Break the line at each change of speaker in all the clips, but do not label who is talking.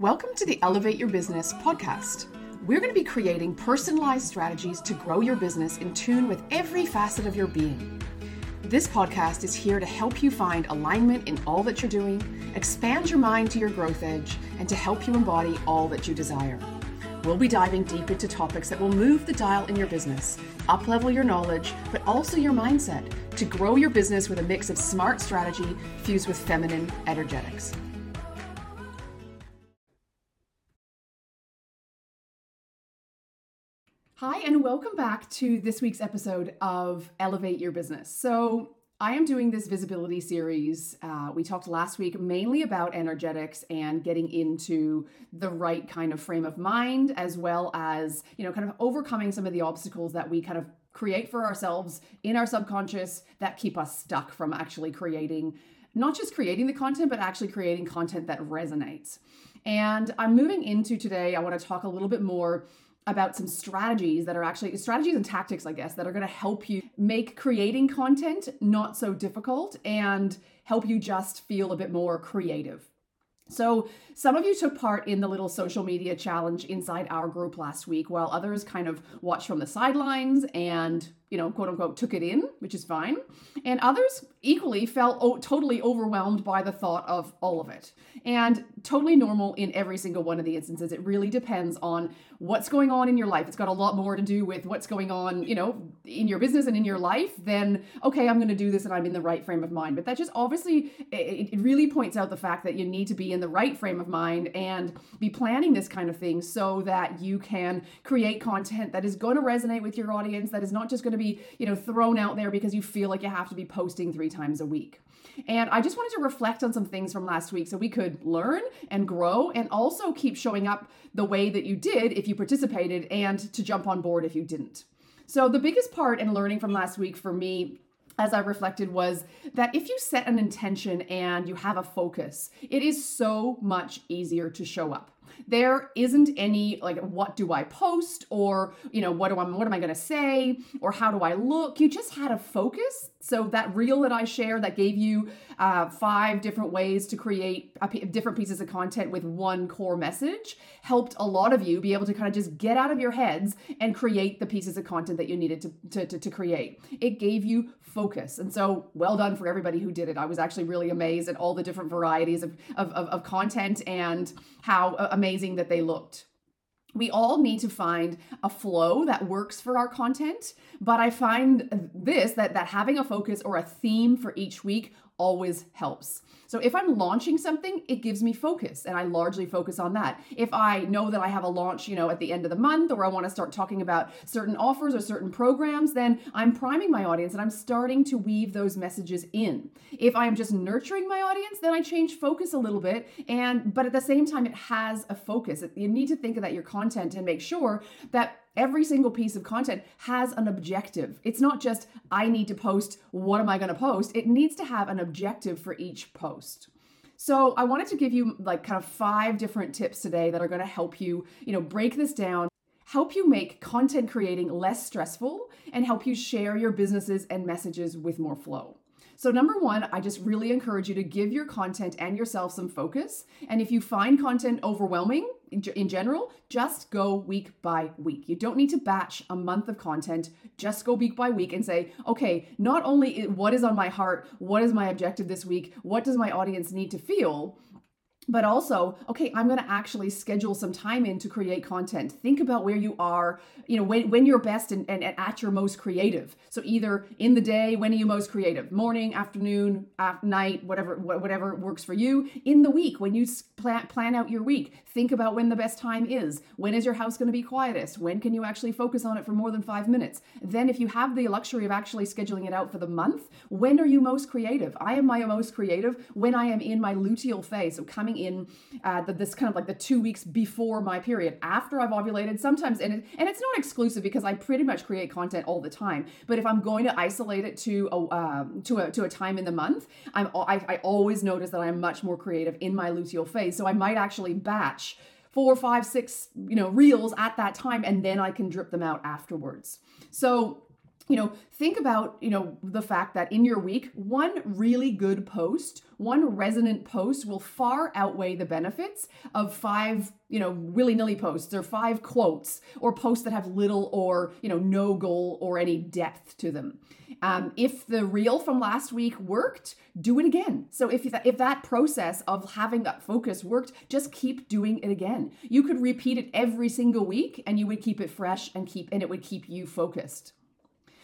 Welcome to the Elevate Your Business podcast. We're going to be creating personalized strategies to grow your business in tune with every facet of your being. This podcast is here to help you find alignment in all that you're doing, expand your mind to your growth edge, and to help you embody all that you desire. We'll be diving deep into topics that will move the dial in your business, uplevel your knowledge, but also your mindset to grow your business with a mix of smart strategy fused with feminine energetics. Hi, and welcome back to this week's episode of Elevate Your Business. So, I am doing this visibility series. Uh, we talked last week mainly about energetics and getting into the right kind of frame of mind, as well as, you know, kind of overcoming some of the obstacles that we kind of create for ourselves in our subconscious that keep us stuck from actually creating, not just creating the content, but actually creating content that resonates. And I'm moving into today, I want to talk a little bit more about some strategies that are actually strategies and tactics, I guess, that are going to help you make creating content not so difficult and help you just feel a bit more creative. So, some of you took part in the little social media challenge inside our group last week, while others kind of watched from the sidelines and you know, quote unquote, took it in, which is fine. And others equally felt o- totally overwhelmed by the thought of all of it. And totally normal in every single one of the instances. It really depends on what's going on in your life. It's got a lot more to do with what's going on, you know, in your business and in your life than, okay, I'm going to do this and I'm in the right frame of mind. But that just obviously, it, it really points out the fact that you need to be in the right frame of mind and be planning this kind of thing so that you can create content that is going to resonate with your audience, that is not just going to to be, you know, thrown out there because you feel like you have to be posting three times a week. And I just wanted to reflect on some things from last week so we could learn and grow and also keep showing up the way that you did if you participated and to jump on board if you didn't. So, the biggest part in learning from last week for me as I reflected was that if you set an intention and you have a focus, it is so much easier to show up. There isn't any like what do I post or you know what do I what am I going to say or how do I look? You just had a focus. So that reel that I shared that gave you uh, five different ways to create different pieces of content with one core message helped a lot of you be able to kind of just get out of your heads and create the pieces of content that you needed to, to, to, to create. It gave you focus. And so well done for everybody who did it. I was actually really amazed at all the different varieties of, of, of, of content and how amazing that they looked. We all need to find a flow that works for our content but i find this that that having a focus or a theme for each week always helps. So if I'm launching something, it gives me focus and I largely focus on that. If I know that I have a launch, you know, at the end of the month or I want to start talking about certain offers or certain programs, then I'm priming my audience and I'm starting to weave those messages in. If I am just nurturing my audience, then I change focus a little bit and but at the same time it has a focus. You need to think that your content and make sure that every single piece of content has an objective. It's not just, I need to post, what am I going to post? It needs to have an objective for each post. So I wanted to give you like kind of five different tips today that are going to help you, you know, break this down, help you make content creating less stressful and help you share your businesses and messages with more flow. So, number one, I just really encourage you to give your content and yourself some focus. And if you find content overwhelming in general, just go week by week. You don't need to batch a month of content, just go week by week and say, okay, not only what is on my heart, what is my objective this week, what does my audience need to feel, but also okay i'm going to actually schedule some time in to create content. Think about where you are you know when, when you're best and, and, and, at your most creative. So either in the day when are you most creative? Morning afternoon night whatever whatever works for you. In the week when you plan, plan out your week think about when the best time is. When is your house going to be quietest? When can you actually focus on it for more than five minutes? Then if you have the luxury of actually scheduling it out for the month when are you most creative? I am my most creative when i am in my luteal phase so coming in uh, the, this kind of like the two weeks before my period after I've ovulated. Sometimes, and it, and it's not exclusive because I pretty much create content all the time. But if I'm going to isolate it to a um, to a to a time in the month, I'm I, I always notice that I'm much more creative in my luteal phase. So I might actually batch four, five, six, you know, reels at that time, and then I can drip them out afterwards. So you know, think about, you know, the fact that in your week, one really good post, one resonant post will far outweigh the benefits of five, you know, willy-nilly posts or five quotes or posts that have little or, you know, no goal or any depth to them. Um, if the reel from last week worked, do it again. So if if that process of having that focus worked, just keep doing it again. You could repeat it every single week and you would keep it fresh and keep and it would keep you focused.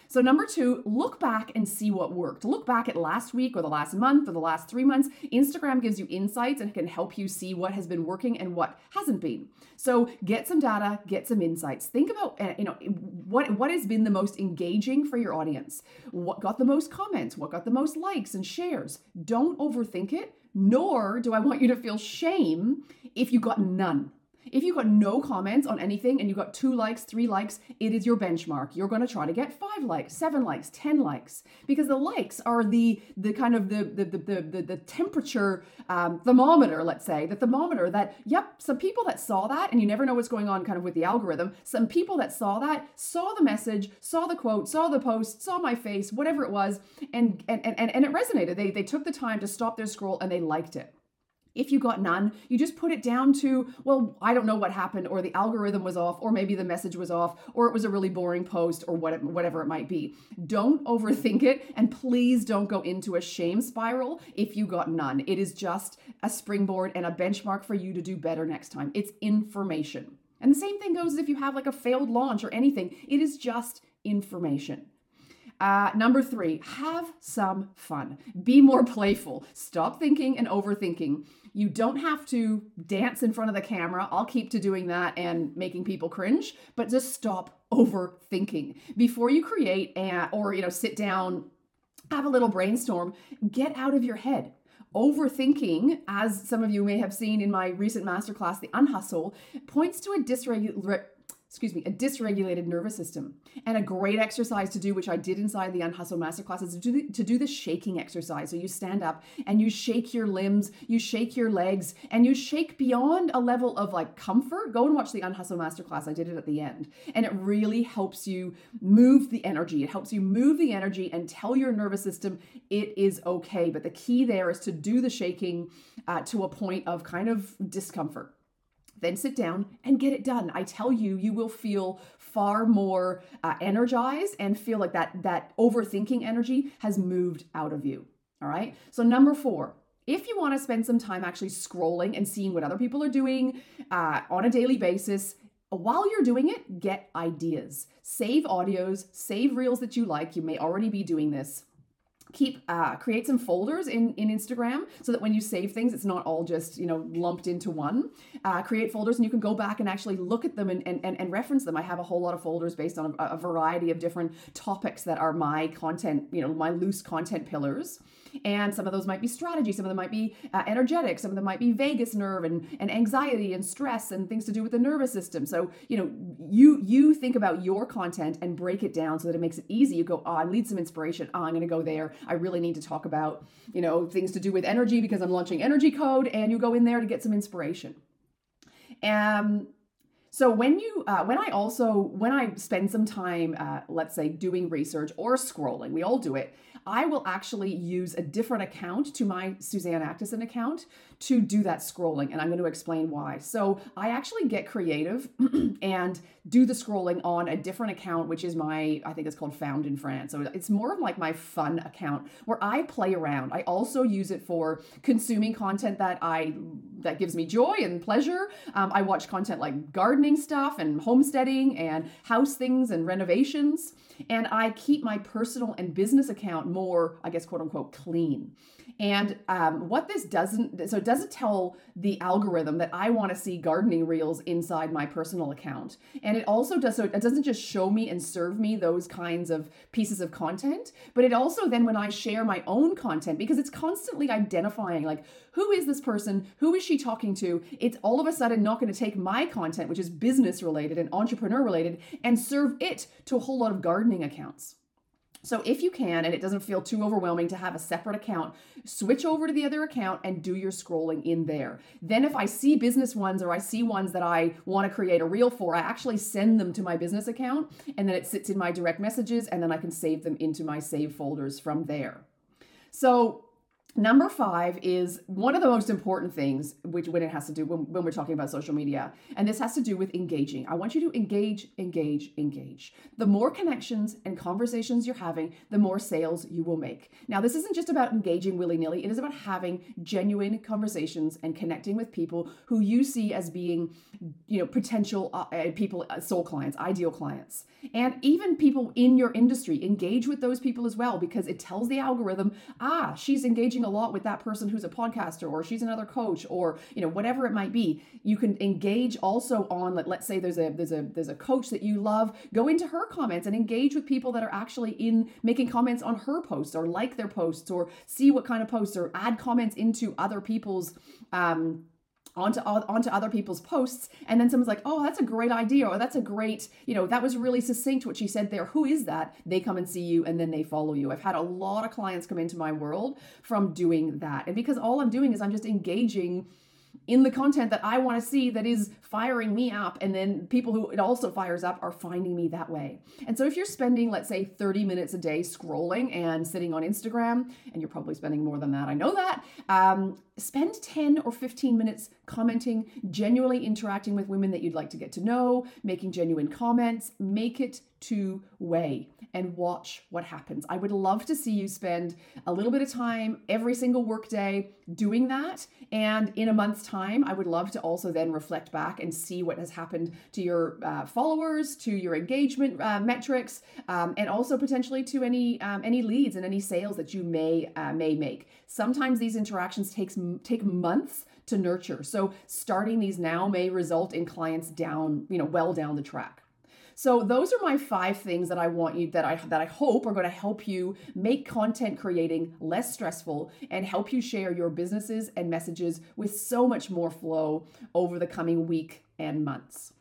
So, number two, look back and see what worked. Look back at last week or the last month or the last three months. Instagram gives you insights and can help you see what has been working and what hasn't been. So, get some data, get some insights. Think about, uh, you know, what what has been the most engaging for your audience? What got the most comments? What got the most likes and shares? Don't overthink it. Nor do I want you to feel shame if you got none. If you got no comments on anything and you got two likes, three likes, it is your benchmark. You're going to try to get five likes, seven likes, 10 likes, because the likes are the the kind of the the the the, the temperature um, thermometer, let's say, the thermometer that yep, some people that saw that, and you never know what's going on kind of with the algorithm. Some people that saw that saw the message, saw the quote, saw the post, saw my face, whatever it was, and and and, and it resonated. They they took the time to stop their scroll and they liked it. If you got none, you just put it down to, well, I don't know what happened, or the algorithm was off, or maybe the message was off, or it was a really boring post, or whatever it might be. Don't overthink it, and please don't go into a shame spiral if you got none. It is just a springboard and a benchmark for you to do better next time. It's information. And the same thing goes if you have like a failed launch or anything, it is just information. Uh, number three, have some fun. Be more playful. Stop thinking and overthinking. You don't have to dance in front of the camera. I'll keep to doing that and making people cringe, but just stop overthinking. Before you create a, or you know sit down, have a little brainstorm, get out of your head. Overthinking, as some of you may have seen in my recent masterclass, The Unhustle, points to a dysregulation excuse me, a dysregulated nervous system. And a great exercise to do, which I did inside the Unhustle Masterclass, is to do, the, to do the shaking exercise. So you stand up and you shake your limbs, you shake your legs, and you shake beyond a level of like comfort. Go and watch the Unhustle Masterclass. I did it at the end. And it really helps you move the energy. It helps you move the energy and tell your nervous system it is okay. But the key there is to do the shaking uh, to a point of kind of discomfort then sit down and get it done. I tell you, you will feel far more uh, energized and feel like that that overthinking energy has moved out of you. All right. So number four, if you want to spend some time actually scrolling and seeing what other people are doing uh, on a daily basis, while you're doing it, get ideas. Save audios, save reels that you like. You may already be doing this keep uh, create some folders in in instagram so that when you save things it's not all just you know lumped into one. Uh, create folders and you can go back and actually look at them and, and, and reference them. I have a whole lot of folders based on a, a variety of different topics that are my content you know my loose content pillars and some of those might be strategy, some of them might be uh, energetic, some of them might be vagus nerve and, and anxiety and stress and things to do with the nervous system. So, you know, you you think about your content and break it down so that it makes it easy. You go, oh, I need some inspiration. Oh, I'm going to go there. I really need to talk about, you know, things to do with energy because I'm launching energy code and you go in there to get some inspiration. Um, so when you, uh, when I also, when I spend some time, uh, let's say doing research or scrolling, we all do it. I will actually use a different account to my Suzanne Actison account to do that scrolling. And I'm going to explain why. So I actually get creative and do the scrolling on a different account, which is my, I think it's called Found in France. So it's more of like my fun account where I play around. I also use it for consuming content that I, that gives me joy and pleasure. Um, I watch content like gardening stuff and homesteading and house things and renovations. And I keep my personal and business account more, I guess, quote unquote, clean. And um, what this doesn't, so it doesn't tell the algorithm that I want to see gardening reels inside my personal account. And it also does, so it doesn't just show me and serve me those kinds of pieces of content, but it also then when I share my own content, because it's constantly identifying like, who is this person? Who is she talking to? It's all of a sudden not going to take my content, which is business related and entrepreneur related, and serve it to a whole lot of gardening accounts. So if you can, and it doesn't feel too overwhelming to have a separate account, switch over to the other account and do your scrolling in there. Then if I see business ones or I see ones that I want to create a reel for, I actually send them to my business account and then it sits in my direct messages and then I can save them into my save folders from there. So Number five is one of the most important things, which when it has to do when, when, we're talking about social media, and this has to do with engaging. I want you to engage, engage, engage. The more connections and conversations you're having, the more sales you will make. Now, this isn't just about engaging willy nilly. It is about having genuine conversations and connecting with people who you see as being, you know, potential uh, uh people, uh, soul clients, ideal clients, and even people in your industry. Engage with those people as well because it tells the algorithm, ah, she's engaging a lot with that person who's a podcaster or she's another coach or you know whatever it might be you can engage also on let, let's say there's a there's a there's a coach that you love go into her comments and engage with people that are actually in making comments on her posts or like their posts or see what kind of posts or add comments into other people's um onto onto other people's posts and then someone's like oh that's a great idea or that's a great you know that was really succinct what she said there. Who is that? They come and see you and then they follow you. I've had a lot of clients come into my world from doing that and because all i'm doing is i'm just engaging in the content that I want to see that is firing me up. And then people who it also fires up are finding me that way. And so if you're spending, let's say, 30 minutes a day scrolling and sitting on Instagram, and you're probably spending more than that, I know that, um, spend 10 or 15 minutes commenting, genuinely interacting with women that you'd like to get to know, making genuine comments. Make it two way and watch what happens. I would love to see you spend a little bit of time every single workday doing that. And in a month's time, I would love to also then reflect back and see what has happened to your uh, followers, to your engagement uh, metrics, um, and also potentially to any um, any leads and any sales that you may uh, may make. Sometimes these interactions takes take months to nurture. So starting these now may result in clients down, you know, well down the track. So those are my five things that I want you that I that I hope are going to help you make content creating less stressful and help you share your businesses and messages with so much more flow over the coming week and months.